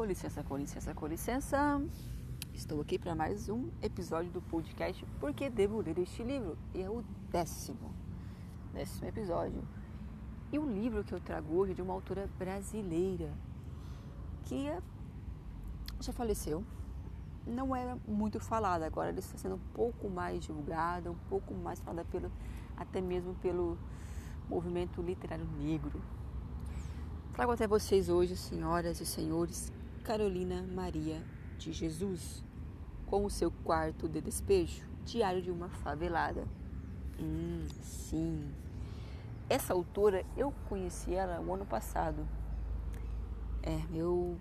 Com licença, com licença, com licença. Estou aqui para mais um episódio do podcast Porque Devo Ler Este Livro. E é o décimo, décimo episódio. E o livro que eu trago hoje é de uma autora brasileira que é, já faleceu. Não era muito falada, agora ela está sendo um pouco mais divulgada, um pouco mais falada pelo, até mesmo pelo movimento literário negro. Trago até vocês hoje, senhoras e senhores, Carolina Maria de Jesus, com o seu quarto de despejo, Diário de uma Favelada. Hum, sim. Essa autora, eu conheci ela o ano passado. É, eu,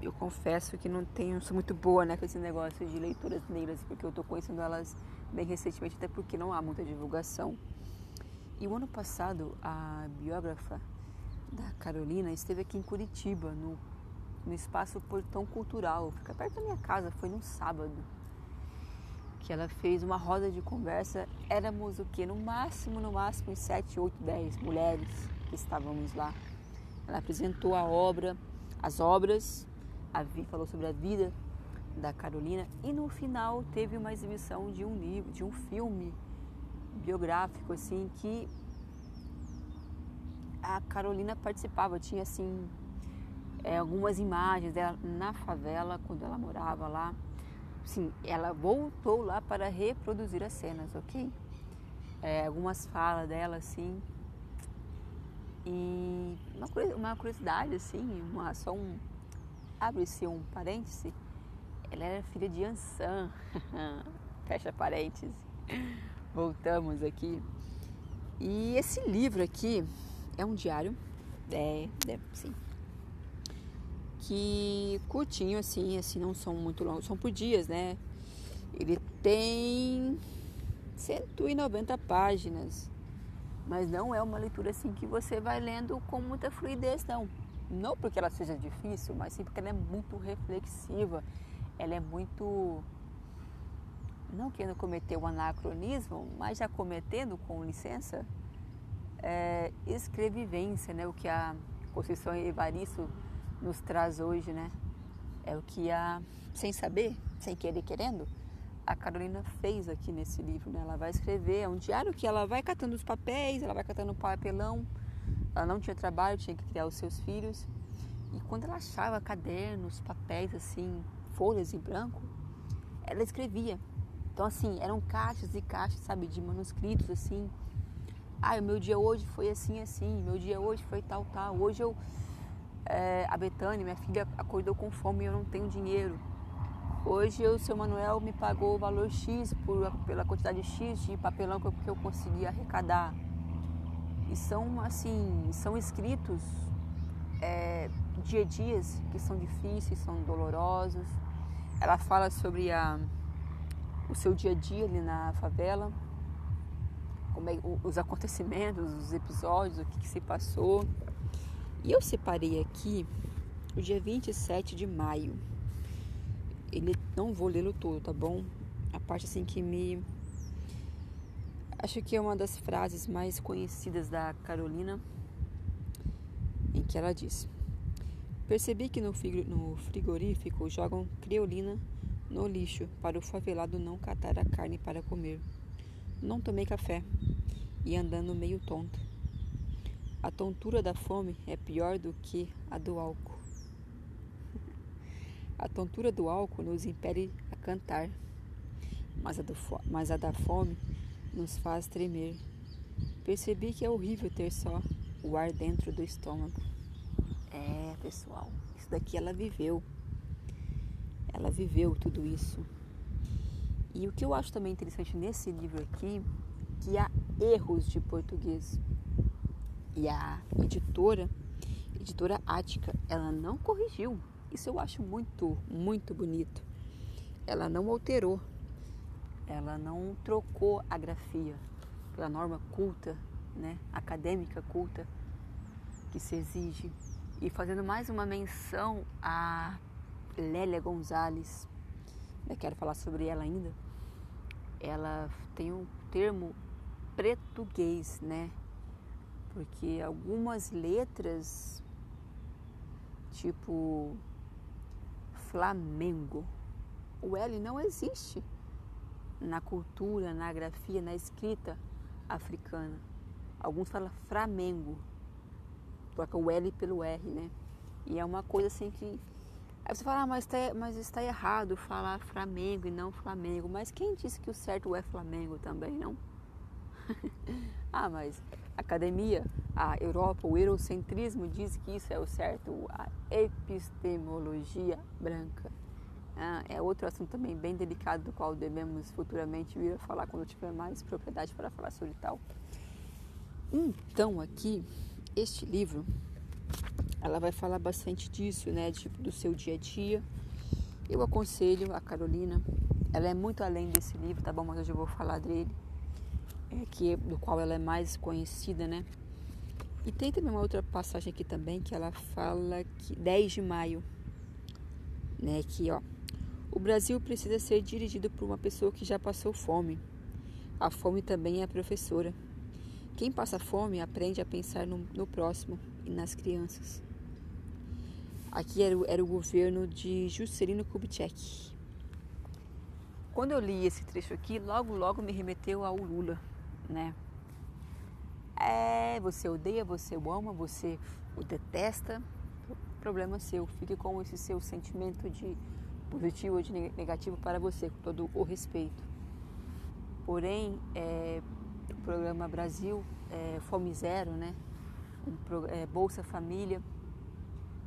eu confesso que não tenho, sou muito boa né, com esse negócio de leituras negras, porque eu estou conhecendo elas bem recentemente, até porque não há muita divulgação. E o ano passado, a biógrafa da Carolina esteve aqui em Curitiba, no no espaço Portão Cultural, fica perto da minha casa, foi num sábado. Que ela fez uma roda de conversa. Éramos o que? No máximo, no máximo, uns 7, 8, 10 mulheres que estávamos lá. Ela apresentou a obra, as obras, a, falou sobre a vida da Carolina e no final teve uma exibição de um livro, de um filme biográfico assim que a Carolina participava, tinha assim é, algumas imagens dela na favela, quando ela morava lá. Sim, ela voltou lá para reproduzir as cenas, ok? É, algumas falas dela, assim. E uma curiosidade, assim, uma, só um. Abre-se um parêntese. Ela era filha de Ansan. Fecha parêntese. Voltamos aqui. E esse livro aqui é um diário. É, é sim, que curtinho assim, assim, não são muito longos, são por dias, né? Ele tem 190 páginas, mas não é uma leitura assim que você vai lendo com muita fluidez, não. Não porque ela seja difícil, mas sim porque ela é muito reflexiva, ela é muito não querendo cometer um anacronismo, mas já cometendo, com licença, é, escrevivência, né? O que a Conceição Evaristo nos traz hoje, né? É o que a, sem saber, sem querer querendo, a Carolina fez aqui nesse livro, né? Ela vai escrever, é um diário que ela vai catando os papéis, ela vai catando papelão. Ela não tinha trabalho, tinha que criar os seus filhos. E quando ela achava cadernos, papéis assim, folhas em branco, ela escrevia. Então assim, eram caixas e caixas, sabe, de manuscritos assim. Ah, o meu dia hoje foi assim, assim, meu dia hoje foi tal, tal. Hoje eu é, a Betânia, minha filha, acordou com fome e eu não tenho dinheiro. Hoje o seu Manuel me pagou o valor X por, pela quantidade X de papelão que eu, que eu consegui arrecadar. E são assim, são escritos é, dia a dias que são difíceis, são dolorosos. Ela fala sobre a, o seu dia a dia ali na favela, como é, os acontecimentos, os episódios, o que, que se passou. E eu separei aqui o dia 27 de maio. Ele não vou lê-lo todo, tá bom? A parte assim que me acho que é uma das frases mais conhecidas da Carolina, em que ela diz: Percebi que no frigorífico jogam criolina no lixo para o favelado não catar a carne para comer. Não tomei café e andando meio tonto. A tontura da fome é pior do que a do álcool. A tontura do álcool nos impede a cantar, mas a, do, mas a da fome nos faz tremer. Percebi que é horrível ter só o ar dentro do estômago. É, pessoal, isso daqui ela viveu. Ela viveu tudo isso. E o que eu acho também interessante nesse livro aqui, que há erros de português. E a editora, editora Ática, ela não corrigiu. Isso eu acho muito, muito bonito. Ela não alterou, ela não trocou a grafia pela norma culta, né, acadêmica culta que se exige. E fazendo mais uma menção a Lélia Gonzalez, né, quero falar sobre ela ainda. Ela tem um termo português, né? Porque algumas letras, tipo Flamengo. O L não existe na cultura, na grafia, na escrita africana. Alguns falam Flamengo, troca o L pelo R, né? E é uma coisa assim que. Aí você fala, ah, mas está, mas está errado falar Flamengo e não Flamengo. Mas quem disse que o certo é Flamengo também, não? ah, mas academia, a Europa, o eurocentrismo diz que isso é o certo. A epistemologia branca. Ah, é outro assunto também bem delicado do qual devemos futuramente vir a falar quando tiver mais propriedade para falar sobre tal. Então aqui, este livro, ela vai falar bastante disso, né, tipo, do seu dia a dia. Eu aconselho a Carolina, ela é muito além desse livro, tá bom? Mas hoje eu vou falar dele, que do qual ela é mais conhecida, né? E tem também uma outra passagem aqui também que ela fala que 10 de maio, né, que ó, o Brasil precisa ser dirigido por uma pessoa que já passou fome. A fome também é professora. Quem passa fome aprende a pensar no, no próximo e nas crianças. Aqui era, era o governo de Juscelino Kubitschek. Quando eu li esse trecho aqui, logo, logo me remeteu ao Lula, né? É, você odeia, você o ama, você o detesta, problema seu. Fique com esse seu sentimento de positivo ou de negativo para você, com todo o respeito. Porém, é, o programa Brasil, é, Fome Zero, né? É, Bolsa Família.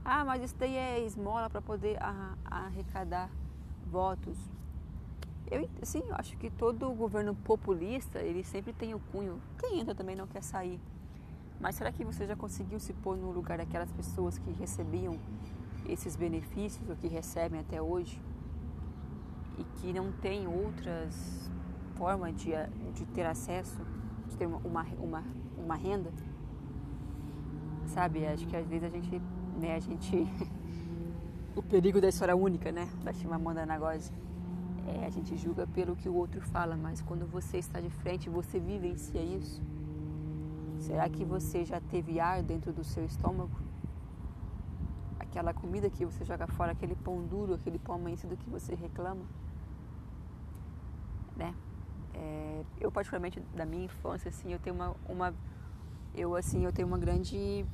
Ah, mas isso daí é esmola para poder arrecadar votos. Eu, sim, eu acho que todo governo populista, ele sempre tem o cunho. Quem entra também não quer sair. Mas será que você já conseguiu se pôr no lugar daquelas pessoas que recebiam esses benefícios, o que recebem até hoje, e que não tem outras formas de, de ter acesso, de ter uma, uma, uma renda? Sabe, acho que às vezes a gente, né, a gente... o perigo da história única, né, da Chimamanda Ngozi. É, a gente julga pelo que o outro fala, mas quando você está de frente, você vivencia isso. Será que você já teve ar dentro do seu estômago? aquela comida que você joga fora, aquele pão duro, aquele pão amanhecido que você reclama, né? É, eu particularmente da minha infância, assim, eu tenho uma, uma, eu assim, eu tenho uma grande,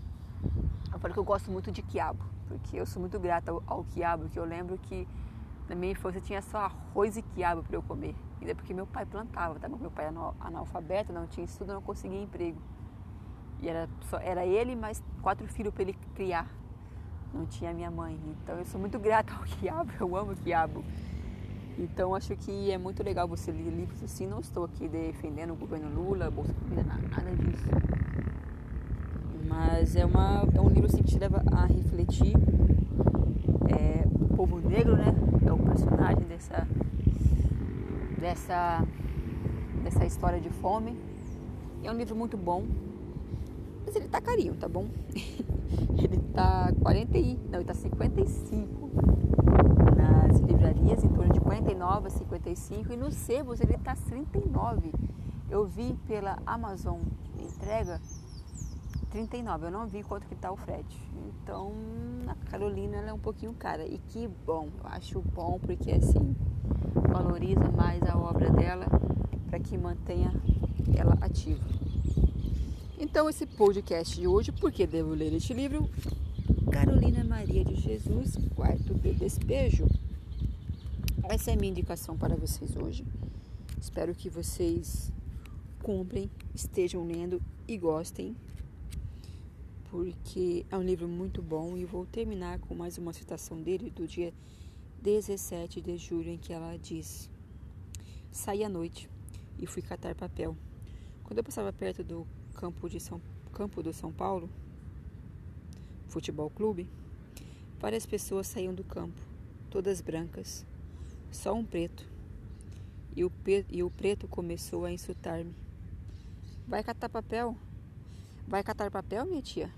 eu falo que eu gosto muito de quiabo, porque eu sou muito grata ao, ao quiabo, que eu lembro que na minha infância tinha só arroz e quiabo para eu comer, ainda porque meu pai plantava, tá? Meu pai era analfabeto, não tinha estudo, não conseguia emprego. E era, só, era ele mais quatro filhos para ele criar não tinha minha mãe. Então eu sou muito grata ao quiabo, eu amo quiabo. Então acho que é muito legal você ler livros assim. Não estou aqui defendendo o governo Lula, Bolsa Família, nada disso. Mas é, uma, é um livro assim, que te leva a refletir. É, o povo negro, né? É o personagem dessa, dessa, dessa história de fome. É um livro muito bom. Mas ele tá carinho, tá bom? ele tá 40 e, não, ele tá 55 nas livrarias, em torno de 49 a 55 e nos sebos ele tá 39. Eu vi pela Amazon entrega 39, eu não vi quanto que tá o frete. Então, a Carolina ela é um pouquinho cara e que bom, eu acho bom porque assim valoriza mais a obra dela para que mantenha ela ativa. Então, esse podcast de hoje, porque devo ler este livro? Carolina Maria de Jesus, Quarto de Despejo. Essa é a minha indicação para vocês hoje. Espero que vocês comprem, estejam lendo e gostem, porque é um livro muito bom e vou terminar com mais uma citação dele do dia 17 de julho, em que ela diz: Saí à noite e fui catar papel. Quando eu passava perto do campo, de São, campo do São Paulo, futebol clube, várias pessoas saíam do campo, todas brancas, só um preto. E o, e o preto começou a insultar-me. Vai catar papel? Vai catar papel, minha tia?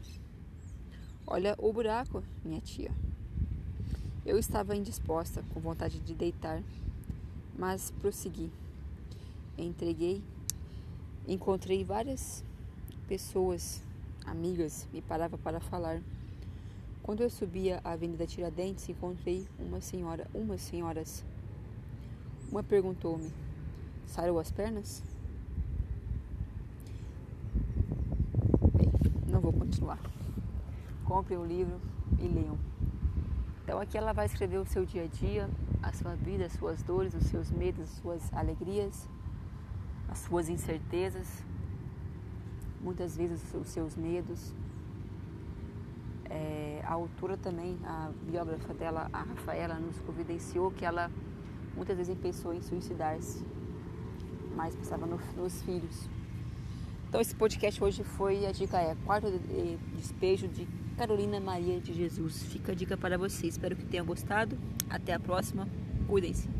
Olha o buraco, minha tia. Eu estava indisposta, com vontade de deitar, mas prossegui. Entreguei. Encontrei várias pessoas, amigas, me parava para falar. Quando eu subia a Avenida Tiradentes, encontrei uma senhora, umas senhoras. Uma perguntou-me: Sarou as pernas? Bem, não vou continuar. Comprem o livro e leiam. Então aqui ela vai escrever o seu dia a dia, a sua vida, as suas dores, os seus medos, as suas alegrias, as suas incertezas, muitas vezes os seus medos. É, a autora também, a biógrafa dela, a Rafaela, nos confidenciou que ela muitas vezes pensou em suicidar-se, mas pensava no, nos filhos. Então esse podcast hoje foi, a dica é Quarto de Despejo de Carolina Maria de Jesus. Fica a dica para vocês. Espero que tenham gostado. Até a próxima. Cuidem-se.